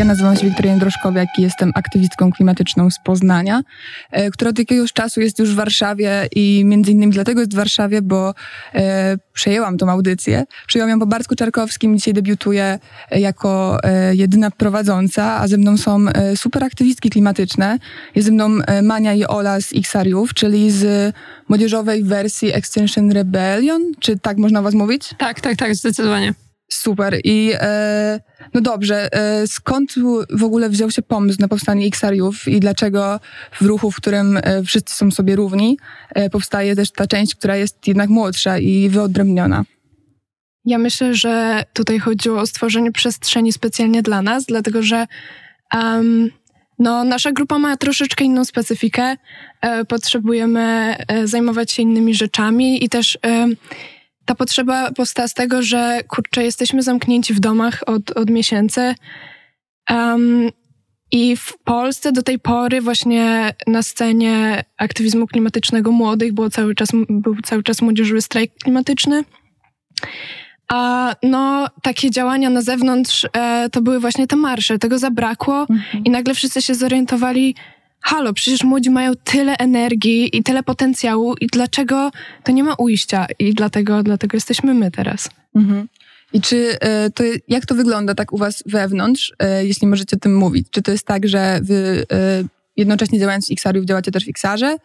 Ja nazywam się Wiktoria Droszkowiak i jestem aktywistką klimatyczną z Poznania, e, która od jakiegoś czasu jest już w Warszawie i między innymi dlatego jest w Warszawie, bo e, przejęłam tą audycję. Przyjąłem ją po Bartku Czarkowskim, dzisiaj debiutuję e, jako jedyna prowadząca, a ze mną są super aktywistki klimatyczne. Jest ze mną Mania i Ola z Xariów, czyli z młodzieżowej wersji Extinction Rebellion, czy tak można was mówić? Tak, tak, tak, zdecydowanie. Super. I e, no dobrze, e, skąd w ogóle wziął się pomysł na powstanie Xariów i dlaczego w ruchu, w którym e, wszyscy są sobie równi, e, powstaje też ta część, która jest jednak młodsza i wyodrębniona? Ja myślę, że tutaj chodziło o stworzenie przestrzeni specjalnie dla nas, dlatego że um, no, nasza grupa ma troszeczkę inną specyfikę. E, potrzebujemy e, zajmować się innymi rzeczami i też ta potrzeba powstała z tego, że kurczę, jesteśmy zamknięci w domach od, od miesięcy. Um, I w Polsce do tej pory właśnie na scenie aktywizmu klimatycznego młodych było cały czas, był cały czas młodzieżowy strajk klimatyczny. A no, takie działania na zewnątrz e, to były właśnie te marsze. Tego zabrakło mhm. i nagle wszyscy się zorientowali, halo, przecież młodzi mają tyle energii i tyle potencjału i dlaczego to nie ma ujścia? I dlatego, dlatego jesteśmy my teraz. Mhm. I czy e, to, jak to wygląda tak u was wewnątrz, e, jeśli możecie o tym mówić? Czy to jest tak, że wy e, jednocześnie działając w Xariów działacie też w Xarze?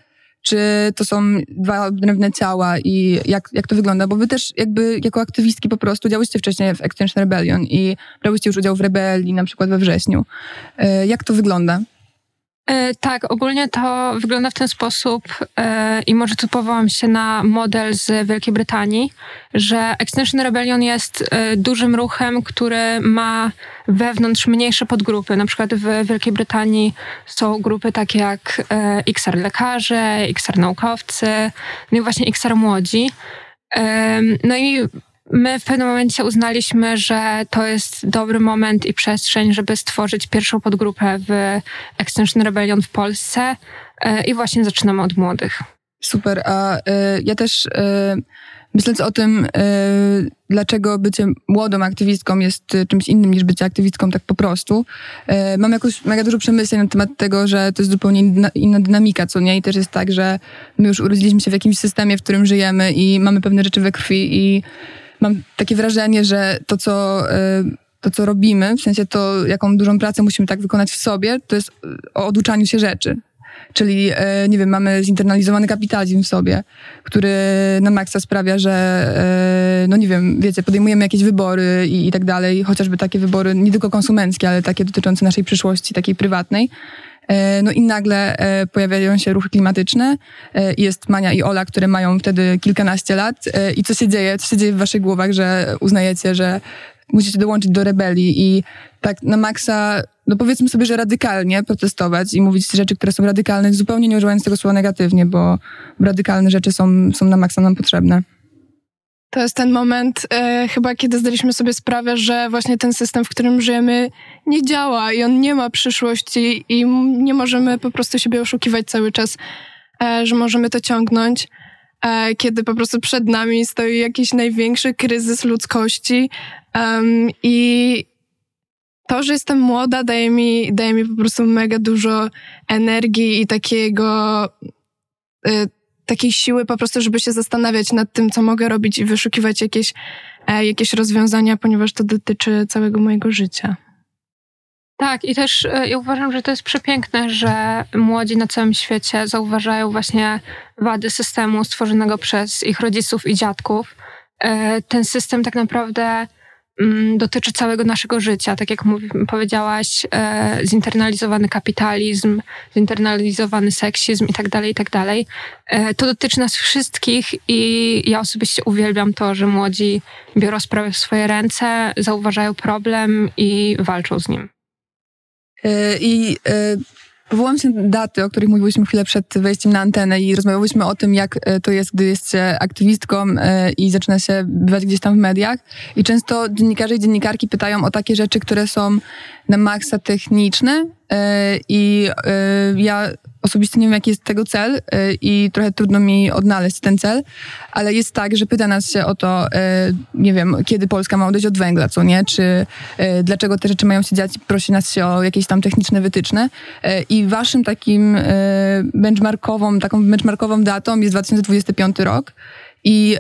Czy to są dwa odrębne ciała i jak, jak to wygląda? Bo wy też jakby jako aktywistki po prostu działałyście wcześniej w Extinction Rebellion i brałyście już udział w rebelii, na przykład we wrześniu. Jak to wygląda? E, tak, ogólnie to wygląda w ten sposób e, i może tu powołam się na model z Wielkiej Brytanii, że Extinction Rebellion jest e, dużym ruchem, który ma wewnątrz mniejsze podgrupy. Na przykład w Wielkiej Brytanii są grupy takie jak XR lekarze, XR naukowcy, no i właśnie XR młodzi. No i My w pewnym momencie uznaliśmy, że to jest dobry moment i przestrzeń, żeby stworzyć pierwszą podgrupę w Extinction Rebellion w Polsce e, i właśnie zaczynamy od młodych. Super, a y, ja też y, myśląc o tym, y, dlaczego bycie młodą aktywistką jest czymś innym niż bycie aktywistką tak po prostu, mam jakoś mega dużo przemyśleń na temat tego, że to jest zupełnie inna, inna dynamika, co nie? I też jest tak, że my już urodziliśmy się w jakimś systemie, w którym żyjemy i mamy pewne rzeczy we krwi i mam takie wrażenie, że to, co, e, to, co robimy, w sensie to, jaką dużą pracę musimy tak wykonać w sobie, to jest o oduczaniu się rzeczy. Czyli, e, nie wiem, mamy zinternalizowany kapitalizm w sobie, który na maksa sprawia, że, no nie wiem, wiecie, podejmujemy jakieś wybory i, i tak dalej, chociażby takie wybory nie tylko konsumenckie, ale takie dotyczące naszej przyszłości, takiej prywatnej. E, no i nagle e, pojawiają się ruchy klimatyczne. E, jest Mania i Ola, które mają wtedy kilkanaście lat. I co się dzieje? Co się dzieje w waszych głowach, że uznajecie, że musicie dołączyć do rebelii i tak na maksa, no powiedzmy sobie, że radykalnie protestować i mówić rzeczy, które są radykalne, zupełnie nie używając tego słowa negatywnie, bo radykalne rzeczy są, są na maksa nam potrzebne. To jest ten moment, e, chyba kiedy zdaliśmy sobie sprawę, że właśnie ten system, w którym żyjemy, nie działa i on nie ma przyszłości i nie możemy po prostu siebie oszukiwać cały czas, e, że możemy to ciągnąć, e, kiedy po prostu przed nami stoi jakiś największy kryzys ludzkości i to, że jestem młoda, daje mi, daje mi po prostu mega dużo energii i takiego e, takiej siły po prostu, żeby się zastanawiać nad tym, co mogę robić i wyszukiwać jakieś, e, jakieś rozwiązania, ponieważ to dotyczy całego mojego życia. Tak, i też e, ja uważam, że to jest przepiękne, że młodzi na całym świecie zauważają właśnie wady systemu stworzonego przez ich rodziców i dziadków. E, ten system tak naprawdę dotyczy całego naszego życia. Tak jak mówi, powiedziałaś, e, zinternalizowany kapitalizm, zinternalizowany seksizm i tak dalej, i tak dalej. E, to dotyczy nas wszystkich i ja osobiście uwielbiam to, że młodzi biorą sprawę w swoje ręce, zauważają problem i walczą z nim. E, I Powołam się daty, o których mówiłyśmy chwilę przed wejściem na antenę i rozmawiałyśmy o tym, jak e, to jest, gdy jest się aktywistką e, i zaczyna się bywać gdzieś tam w mediach. I często dziennikarze i dziennikarki pytają o takie rzeczy, które są na maksa techniczne e, i ja osobiście nie wiem, jaki jest tego cel i trochę trudno mi odnaleźć ten cel, ale jest tak, że pyta nas się o to, nie wiem, kiedy Polska ma odejść od węgla, co nie, czy dlaczego te rzeczy mają się dziać, prosi nas się o jakieś tam techniczne wytyczne. I waszym takim benchmarkową, taką benchmarkową datą jest 2025 rok. I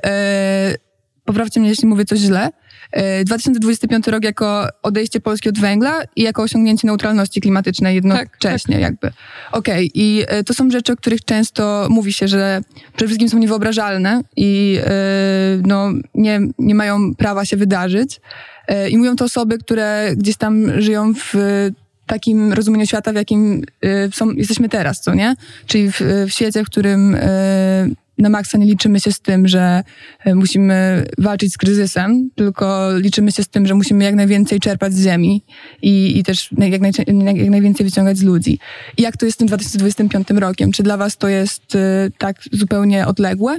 poprawcie mnie, jeśli mówię coś źle, 2025 e, rok jako odejście Polski od węgla i jako osiągnięcie neutralności klimatycznej jednocześnie tak, tak. jakby. Okej, okay. i e, to są rzeczy, o których często mówi się, że przede wszystkim są niewyobrażalne i e, no, nie, nie mają prawa się wydarzyć. I mówią to osoby, które gdzieś tam żyją w takim rozumieniu świata, w jakim są, jesteśmy teraz, co nie? Czyli w, w świecie, w którym na maksa nie liczymy się z tym, że e, musimy walczyć z kryzysem, tylko liczymy się z tym, że musimy jak najwięcej czerpać z ziemi i, i też jak, naj, jak najwięcej wyciągać z ludzi. I jak to jest z tym 2025 rokiem? Czy dla was to jest e, tak zupełnie odległe?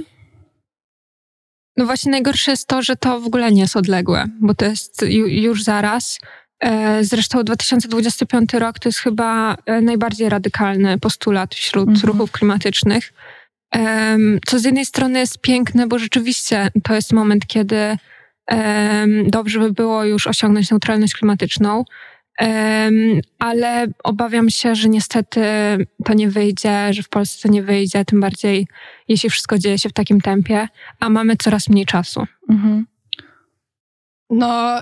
No właśnie najgorsze jest to, że to w ogóle nie jest odległe, bo to jest już zaraz. E, zresztą 2025 rok to jest chyba najbardziej radykalny postulat wśród mhm. ruchów klimatycznych. Co z jednej strony jest piękne, bo rzeczywiście to jest moment, kiedy dobrze by było już osiągnąć neutralność klimatyczną, ale obawiam się, że niestety to nie wyjdzie, że w Polsce to nie wyjdzie, tym bardziej jeśli wszystko dzieje się w takim tempie, a mamy coraz mniej czasu. Mhm. No,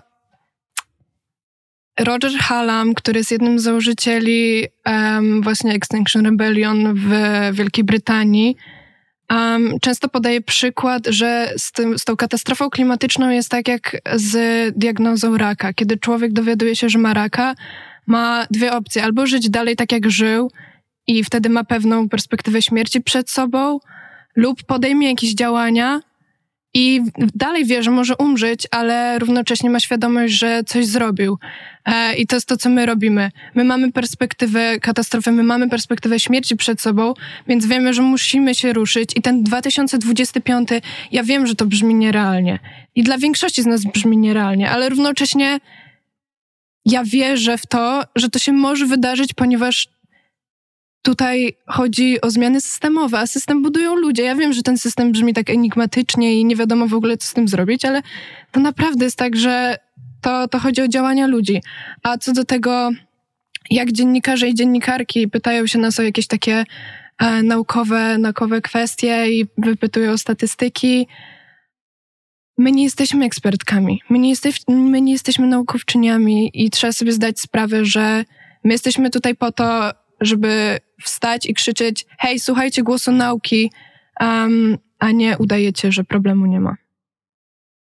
Roger Hallam, który jest jednym z założycieli um, właśnie Extinction Rebellion w Wielkiej Brytanii, um, często podaje przykład, że z, tym, z tą katastrofą klimatyczną jest tak jak z diagnozą raka. Kiedy człowiek dowiaduje się, że ma raka, ma dwie opcje. Albo żyć dalej tak, jak żył i wtedy ma pewną perspektywę śmierci przed sobą, lub podejmie jakieś działania, i dalej wie, że może umrzeć, ale równocześnie ma świadomość, że coś zrobił. E, I to jest to, co my robimy. My mamy perspektywę katastrofy, my mamy perspektywę śmierci przed sobą, więc wiemy, że musimy się ruszyć. I ten 2025, ja wiem, że to brzmi nierealnie. I dla większości z nas brzmi nierealnie, ale równocześnie ja wierzę w to, że to się może wydarzyć, ponieważ Tutaj chodzi o zmiany systemowe, a system budują ludzie. Ja wiem, że ten system brzmi tak enigmatycznie i nie wiadomo w ogóle, co z tym zrobić, ale to naprawdę jest tak, że to, to chodzi o działania ludzi. A co do tego, jak dziennikarze i dziennikarki pytają się nas o jakieś takie e, naukowe, naukowe kwestie i wypytują statystyki, my nie jesteśmy ekspertkami, my nie, jesteś, my nie jesteśmy naukowczyniami i trzeba sobie zdać sprawę, że my jesteśmy tutaj po to, żeby wstać i krzyczeć: hej, słuchajcie głosu nauki, um, a nie udajecie, że problemu nie ma.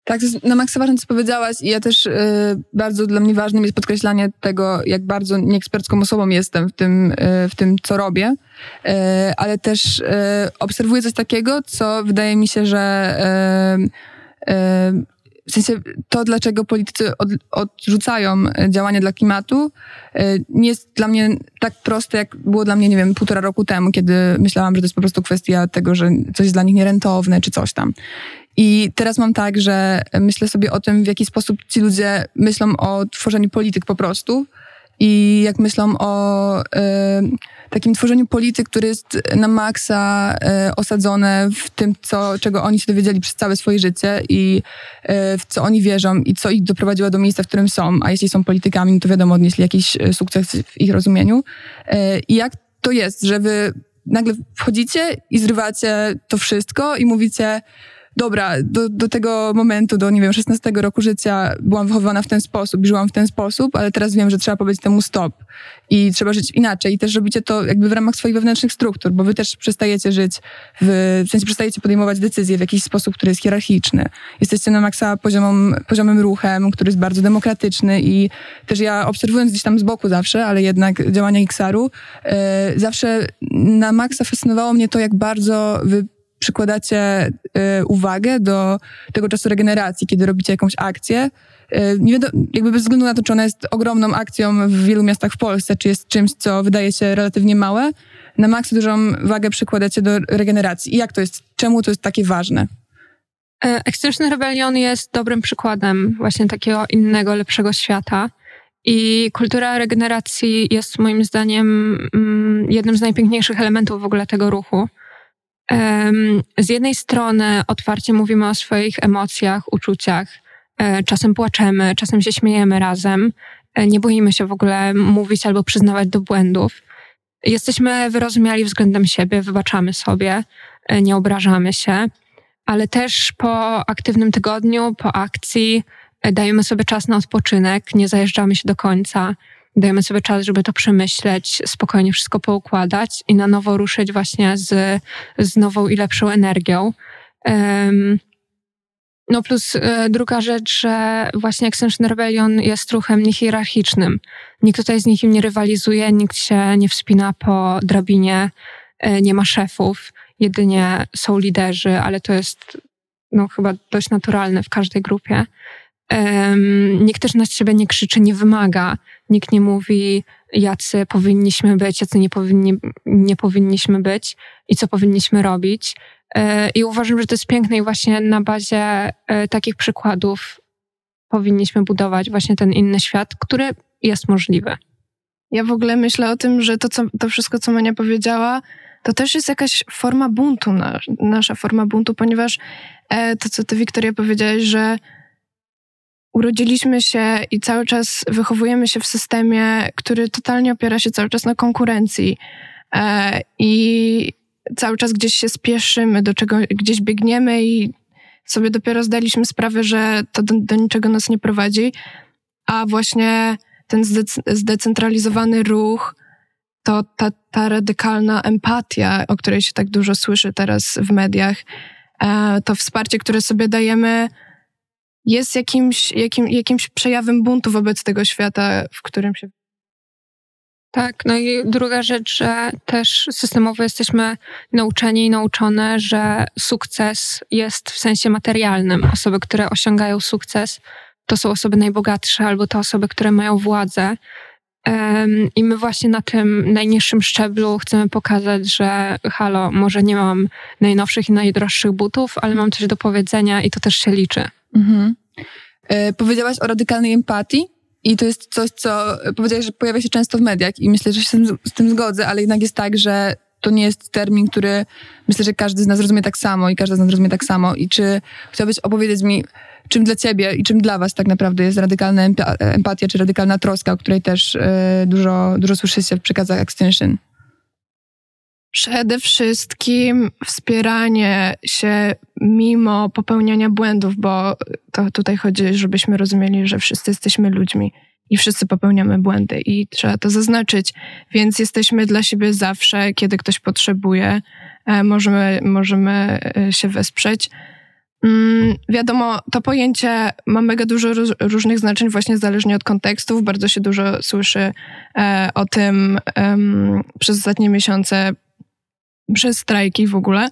Tak, na maksa ważne, co powiedziałaś i ja też y, bardzo dla mnie ważnym jest podkreślanie tego, jak bardzo nieekspercką osobą jestem w tym, y, w tym co robię, y, ale też y, obserwuję coś takiego, co wydaje mi się, że w sensie to, dlaczego politycy od, odrzucają e, działania dla klimatu, e, nie jest dla mnie tak proste, jak było dla mnie, nie wiem, półtora roku temu, kiedy myślałam, że to jest po prostu kwestia tego, że coś jest dla nich nierentowne, czy coś tam. I teraz mam tak, że myślę sobie o tym, w jaki sposób ci ludzie myślą o tworzeniu polityk po prostu i jak myślą o y, takim tworzeniu polityk, który jest na maksa y, osadzone w tym, co, czego oni się dowiedzieli przez całe swoje życie i y, w co oni wierzą i co ich doprowadziło do miejsca, w którym są. A jeśli są politykami, no to wiadomo, odnieśli jakiś sukces w ich rozumieniu. I jak to jest, że wy nagle wchodzicie i zrywacie to wszystko i mówicie dobra, do, do tego momentu, do nie wiem, 16 roku życia byłam wychowywana w ten sposób, żyłam w ten sposób, ale teraz wiem, że trzeba powiedzieć temu stop i trzeba żyć inaczej i też robicie to jakby w ramach swoich wewnętrznych struktur, bo wy też przestajecie żyć w, w sensie przestajecie podejmować decyzje w jakiś sposób, który jest hierarchiczny. Jesteście na maksa poziomą, poziomym ruchem, który jest bardzo demokratyczny i też ja obserwując gdzieś tam z boku zawsze, ale jednak działania XR-u, yy, zawsze na maksa fascynowało mnie to, jak bardzo wy przykładacie y, uwagę do tego czasu regeneracji, kiedy robicie jakąś akcję. Y, nie wiadomo, jakby bez względu na to, czy ona jest ogromną akcją w wielu miastach w Polsce, czy jest czymś, co wydaje się relatywnie małe, na maksa dużą wagę przykładacie do regeneracji. I jak to jest? Czemu to jest takie ważne? E, Extinction Rebellion jest dobrym przykładem właśnie takiego innego, lepszego świata. I kultura regeneracji jest moim zdaniem mm, jednym z najpiękniejszych elementów w ogóle tego ruchu. Z jednej strony otwarcie mówimy o swoich emocjach, uczuciach, e, czasem płaczemy, czasem się śmiejemy razem, e, nie boimy się w ogóle mówić albo przyznawać do błędów. Jesteśmy wyrozumiali względem siebie, wybaczamy sobie, e, nie obrażamy się, ale też po aktywnym tygodniu, po akcji dajemy sobie czas na odpoczynek, nie zajeżdżamy się do końca, dajemy sobie czas, żeby to przemyśleć, spokojnie wszystko poukładać i na nowo ruszyć właśnie z, z nową i lepszą energią. Um, no plus e, druga rzecz, że właśnie Extinction Rebellion jest ruchem niehierarchicznym. Nikt tutaj z nikim nie rywalizuje, nikt się nie wspina po drabinie, e, nie ma szefów, jedynie są liderzy, ale to jest no, chyba dość naturalne w każdej grupie. Um, nikt też na siebie nie krzyczy, nie wymaga. Nikt nie mówi, jacy powinniśmy być, jacy nie, powinni, nie powinniśmy być i co powinniśmy robić. E, I uważam, że to jest piękne i właśnie na bazie e, takich przykładów powinniśmy budować właśnie ten inny świat, który jest możliwy. Ja w ogóle myślę o tym, że to, co, to wszystko, co Mania powiedziała, to też jest jakaś forma buntu, nasza forma buntu, ponieważ e, to, co ty, Wiktoria, powiedziałaś, że urodziliśmy się i cały czas wychowujemy się w systemie, który totalnie opiera się cały czas na konkurencji. E, I cały czas gdzieś się spieszymy, do czego gdzieś biegniemy i sobie dopiero zdaliśmy sprawę, że to do, do niczego nas nie prowadzi. A właśnie ten zdecentralizowany ruch, to ta, ta radykalna empatia, o której się tak dużo słyszy teraz w mediach, e, to wsparcie, które sobie dajemy, jest jakimś, jakim, jakimś przejawem buntu wobec tego świata, w którym się. Tak, no i druga rzecz, że też systemowo jesteśmy nauczeni i nauczone, że sukces jest w sensie materialnym. Osoby, które osiągają sukces, to są osoby najbogatsze albo to osoby, które mają władzę. I my właśnie na tym najniższym szczeblu chcemy pokazać, że halo, może nie mam najnowszych i najdroższych butów, ale mam coś do powiedzenia i to też się liczy. Mhm. E, powiedziałaś o radykalnej empatii i to jest coś, co powiedziałaś, że pojawia się często w mediach i myślę, że się z tym, zgodzę, ale jednak jest tak, że to nie jest termin, który myślę, że każdy z nas rozumie tak samo i każda z nas rozumie tak samo. I czy chciałbyś opowiedzieć mi, czym dla ciebie i czym dla was tak naprawdę jest radykalna empatia, czy radykalna troska, o której też e, dużo, dużo słyszy się w przekazach Extinction? Przede wszystkim wspieranie się mimo popełniania błędów, bo to tutaj chodzi, żebyśmy rozumieli, że wszyscy jesteśmy ludźmi i wszyscy popełniamy błędy i trzeba to zaznaczyć, więc jesteśmy dla siebie zawsze, kiedy ktoś potrzebuje, e, możemy, możemy e, się wesprzeć. Mm, wiadomo, to pojęcie ma mega dużo różnych znaczeń, właśnie zależnie od kontekstów. Bardzo się dużo słyszy e, o tym przez ostatnie miesiące przez strajki w ogóle.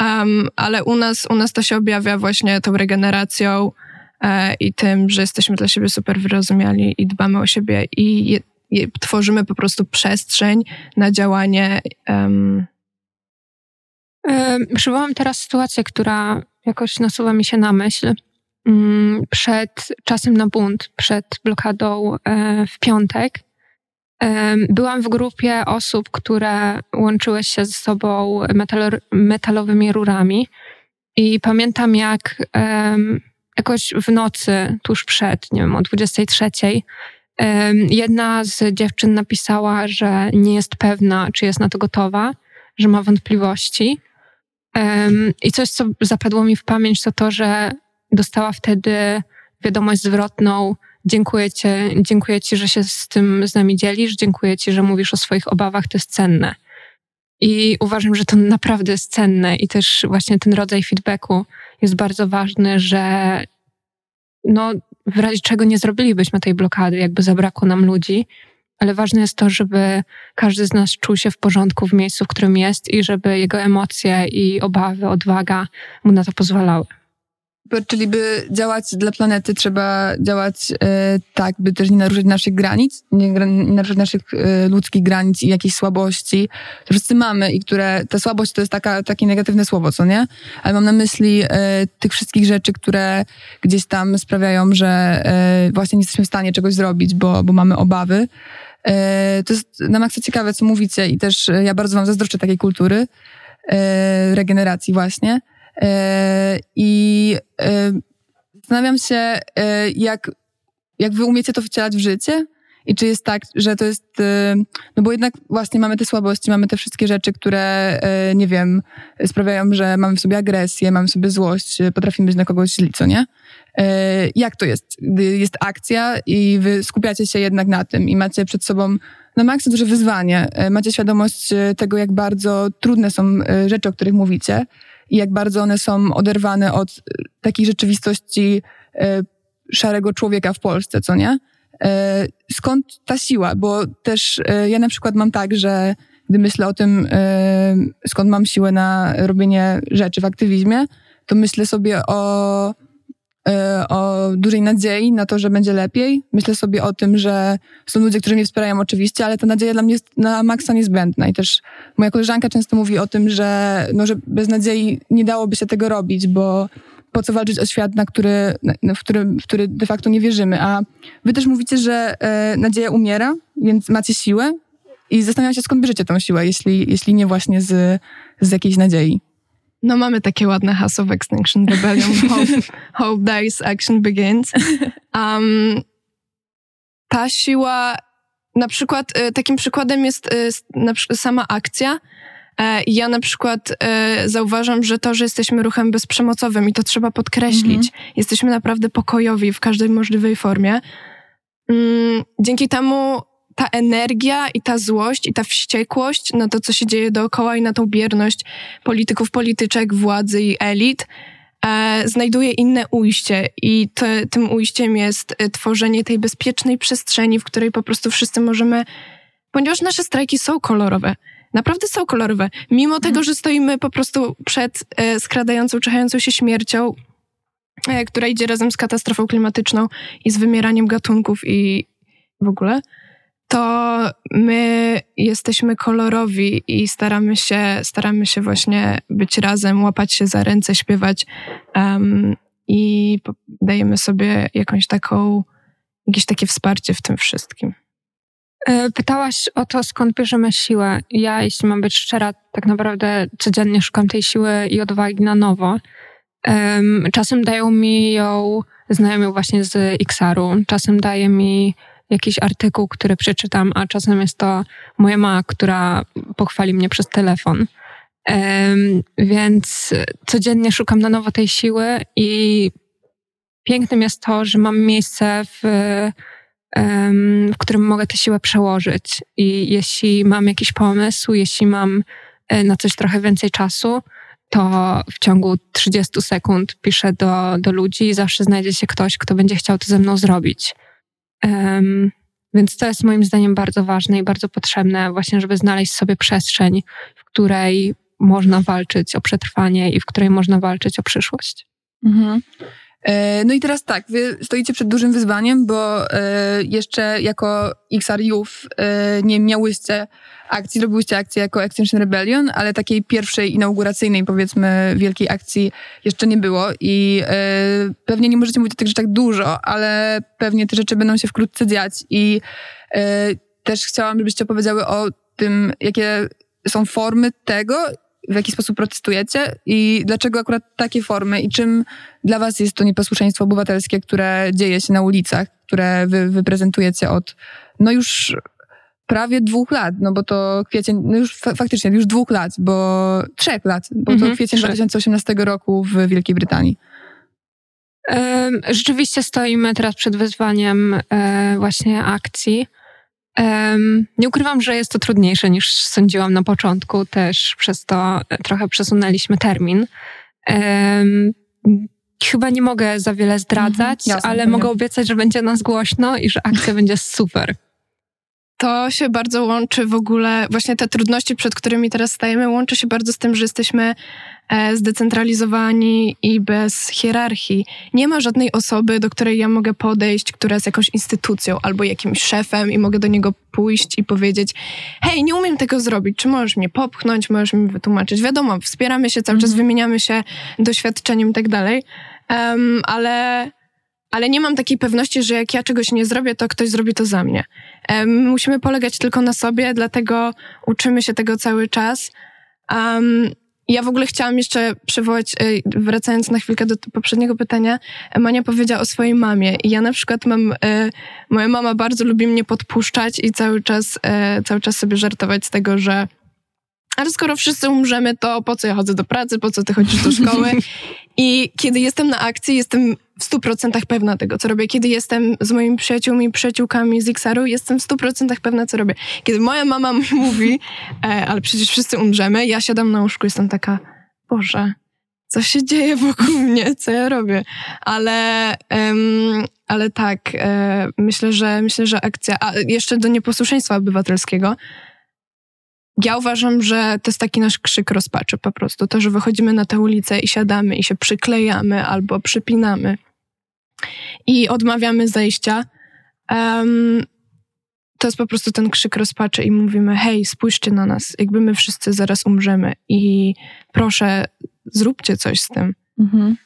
Um, ale u nas, u nas to się objawia właśnie tą regeneracją e, i tym, że jesteśmy dla siebie super wyrozumiali i dbamy o siebie i je, je, tworzymy po prostu przestrzeń na działanie. Um. Przywołam teraz sytuację, która jakoś nasuwa mi się na myśl. Mm, przed czasem na bunt, przed blokadą e, w piątek, Byłam w grupie osób, które łączyły się ze sobą metalowymi rurami i pamiętam jak jakoś w nocy, tuż przed, nie wiem, o 23, um, jedna z dziewczyn napisała, że nie jest pewna, czy jest na to gotowa, że ma wątpliwości. I coś, co zapadło mi w pamięć, to to, że dostała wtedy wiadomość zwrotną, Dziękuję, dziękuję Ci, że się z tym z nami dzielisz. Dziękuję Ci, że mówisz o swoich obawach. To jest cenne. I uważam, że to naprawdę jest cenne i też właśnie ten rodzaj feedbacku jest bardzo ważny, że no, w razie czego nie zrobilibyśmy tej blokady, jakby zabrakło nam ludzi, ale ważne jest to, żeby każdy z nas czuł się w porządku w miejscu, w którym jest i żeby jego emocje i obawy, odwaga mu na to pozwalały czyli by działać dla planety, trzeba działać e, tak, by też nie naruszyć naszych granic, nie, nie naruszać naszych e, ludzkich granic i jakiejś słabości, które wszyscy mamy i które, ta słabość to jest taka, takie negatywne słowo, co nie? Ale mam na myśli e, tych wszystkich rzeczy, które gdzieś tam sprawiają, że e, właśnie nie jesteśmy w stanie czegoś zrobić, bo, bo mamy obawy. E, to jest na maksa ciekawe, co mówicie i też e, ja bardzo wam zazdroszczę takiej kultury regeneracji właśnie. E, I e, zastanawiam się, e, jak, jak wy umiecie to wcielać w życie i czy jest tak, że to jest, no bo jednak właśnie mamy te słabości, mamy te wszystkie rzeczy, które, nie wiem, sprawiają, że mamy w sobie agresję, mamy w sobie złość, potrafimy być na kogoś źli, co nie? Jak to jest, jest akcja i wy skupiacie się jednak na tym i macie przed sobą na maksa duże wyzwanie, macie świadomość tego, jak bardzo trudne są rzeczy, o których mówicie, i jak bardzo one są oderwane od e, takiej rzeczywistości e, szarego człowieka w Polsce, co nie? E, skąd ta siła? Bo też ja na przykład mam tak, że gdy myślę o tym, skąd mam siłę na robienie rzeczy w aktywizmie, to myślę sobie o o dużej nadziei na to, że będzie lepiej. Myślę sobie o tym, że są ludzie, którzy mnie wspierają oczywiście, ale ta nadzieja dla mnie jest na maksa niezbędna. I też moja koleżanka często mówi o tym, że, no, że bez nadziei nie dałoby się tego robić, bo po co walczyć o świat, na który, w, który, w który de facto nie wierzymy. A wy też mówicie, że e, nadzieja umiera, więc macie siłę i zastanawiam się, skąd bierzecie tą siłę, jeśli, jeśli nie właśnie z, z jakiejś nadziei. No mamy takie ładne hasło w Extinction Rebellion. Hope, hope dies, action begins. Um, ta siła, na przykład y, takim przykładem jest przykład sama akcja. E, ja na przykład e, zauważam, że to, że jesteśmy ruchem bezprzemocowym i to trzeba podkreślić, mhm. jesteśmy naprawdę pokojowi w każdej możliwej formie. Mm, dzięki temu ta energia i ta złość i ta wściekłość na to, co się dzieje dookoła i na tą bierność polityków, polityczek, władzy i elit, e, znajduje inne ujście i to, tym ujściem jest e, tworzenie tej bezpiecznej przestrzeni, w której po prostu wszyscy możemy, ponieważ nasze strajki są kolorowe, naprawdę są kolorowe, mimo tego, mhm. że stoimy po prostu przed e, skradającą, czechającą się śmiercią, e, która idzie razem z katastrofą klimatyczną i z wymieraniem gatunków i w ogóle, to my jesteśmy kolorowi i staramy się, staramy się właśnie być razem, łapać się za ręce, śpiewać um, i dajemy sobie jakąś taką, jakieś takie wsparcie w tym wszystkim. E, pytałaś o to, skąd bierzemy siłę. Ja, jeśli mam być szczera, tak naprawdę codziennie szukam tej siły i odwagi na nowo. Czasem dają mi ją znajomi właśnie z XR-u, czasem daje mi jakiś artykuł, który przeczytam, a czasem jest to moja mama, która pochwali mnie przez telefon. Um, więc codziennie szukam na nowo tej siły i pięknym jest to, że mam miejsce, w, um, w którym mogę tę siłę przełożyć. I jeśli mam jakiś pomysł, jeśli mam e, na coś trochę więcej czasu, to w ciągu 30 sekund piszę do, do ludzi i zawsze znajdzie się ktoś, kto będzie chciał to ze mną zrobić. Więc to jest moim zdaniem bardzo ważne i bardzo potrzebne, właśnie, żeby znaleźć sobie przestrzeń, w której można walczyć o przetrwanie i w której można walczyć o przyszłość. Mhm. E, no i teraz tak, wy stoicie przed dużym wyzwaniem, bo e, jeszcze jako XR Youth e, nie miałyście akcji, zrobiłyście akcję jako Extinction Rebellion, ale takiej pierwszej inauguracyjnej, powiedzmy, wielkiej akcji jeszcze nie było i pewnie nie możecie mówić o tych rzeczach dużo, ale pewnie te rzeczy będą się wkrótce dziać i też chciałam, żebyście opowiedziały o tym, jakie są formy tego w jaki sposób protestujecie i dlaczego akurat takie formy i czym dla was jest to nieposłuszeństwo obywatelskie, które dzieje się na ulicach, które wy, wy prezentujecie od no już prawie dwóch lat, no bo to kwiecień, no już faktycznie już dwóch lat, bo trzech lat, bo to mhm, kwiecień 2018 roku w Wielkiej Brytanii. Rzeczywiście stoimy teraz przed wyzwaniem e, właśnie akcji. Um, nie ukrywam, że jest to trudniejsze niż sądziłam na początku, też przez to trochę przesunęliśmy termin. Um, chyba nie mogę za wiele zdradzać, mhm, jasne, ale mogę obiecać, że będzie nas głośno i że akcja będzie super. To się bardzo łączy w ogóle, właśnie te trudności, przed którymi teraz stajemy, łączy się bardzo z tym, że jesteśmy e, zdecentralizowani i bez hierarchii. Nie ma żadnej osoby, do której ja mogę podejść, która jest jakąś instytucją albo jakimś szefem i mogę do niego pójść i powiedzieć hej, nie umiem tego zrobić, czy możesz mnie popchnąć, możesz mi wytłumaczyć. Wiadomo, wspieramy się cały czas, mhm. wymieniamy się doświadczeniem i tak dalej, um, ale ale nie mam takiej pewności, że jak ja czegoś nie zrobię, to ktoś zrobi to za mnie. musimy polegać tylko na sobie, dlatego uczymy się tego cały czas. Um, ja w ogóle chciałam jeszcze przywołać, e, wracając na chwilkę do poprzedniego pytania, Mania powiedziała o swojej mamie. I ja na przykład mam, e, moja mama bardzo lubi mnie podpuszczać i cały czas, e, cały czas sobie żartować z tego, że ale skoro wszyscy umrzemy, to po co ja chodzę do pracy, po co ty chodzisz do szkoły? I kiedy jestem na akcji, jestem w 100% pewna tego, co robię. Kiedy jestem z moimi przyjaciółmi, przyjaciółkami z XR-u, jestem w 100% pewna, co robię. Kiedy moja mama mi mówi, e, ale przecież wszyscy umrzemy, ja siadam na łóżku, jestem taka, Boże, co się dzieje wokół mnie, co ja robię. Ale, um, ale tak, e, myślę, że myślę, że akcja, a jeszcze do nieposłuszeństwa obywatelskiego, ja uważam, że to jest taki nasz krzyk rozpaczy po prostu. To, że wychodzimy na tę ulicę i siadamy i się przyklejamy albo przypinamy i odmawiamy zejścia, um, to jest po prostu ten krzyk rozpaczy i mówimy: hej, spójrzcie na nas, jakby my wszyscy zaraz umrzemy i proszę, zróbcie coś z tym. Mhm.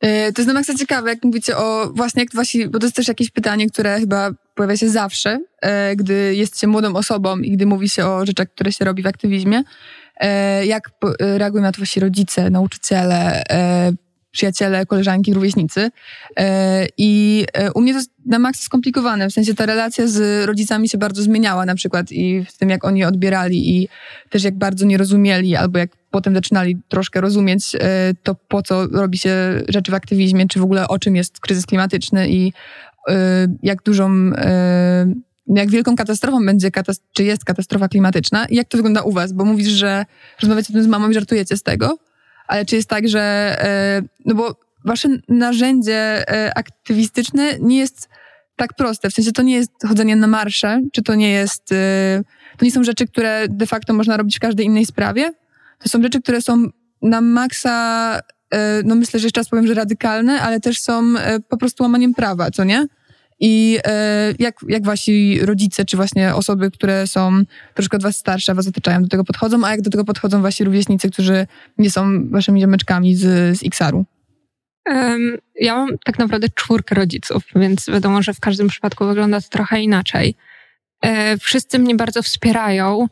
E, to jest na maksa ciekawe, jak mówicie o właśnie, jak właśnie, bo to jest też jakieś pytanie, które chyba pojawia się zawsze, e, gdy jest się młodą osobą i gdy mówi się o rzeczach, które się robi w aktywizmie. E, jak reagują na to właśnie rodzice, nauczyciele, przyjaciele, koleżanki, rówieśnicy. I u mnie to jest na maksa skomplikowane, w sensie ta relacja z rodzicami się bardzo zmieniała na przykład i w tym, jak oni odbierali i też jak bardzo nie rozumieli, albo jak potem zaczynali troszkę rozumieć e, to, po co robi się rzeczy w aktywizmie, czy w ogóle o czym jest kryzys klimatyczny i e, jak dużą, e, jak wielką katastrofą będzie, czy jest katastrofa klimatyczna jak to wygląda u was, bo mówisz, że rozmawiacie o tym z mamą i żartujecie z tego, ale czy jest tak, że, no bo wasze narzędzie aktywistyczne nie jest tak proste, w sensie to nie jest chodzenie na marsze, czy to nie jest, to nie są rzeczy, które de facto można robić w każdej innej sprawie, to są rzeczy, które są na maksa, no myślę, że jeszcze raz powiem, że radykalne, ale też są e, po prostu łamaniem prawa, co nie? I e, jak, jak wasi rodzice, czy właśnie osoby, które są troszkę od was starsze, was otaczają, do tego podchodzą, a jak do tego podchodzą wasi rówieśnicy, którzy nie są waszymi ziomeczkami z, z XR-u? Ja mam tak naprawdę czwórkę rodziców, więc wiadomo, że w każdym przypadku wygląda to trochę inaczej. Wszyscy mnie bardzo wspierają,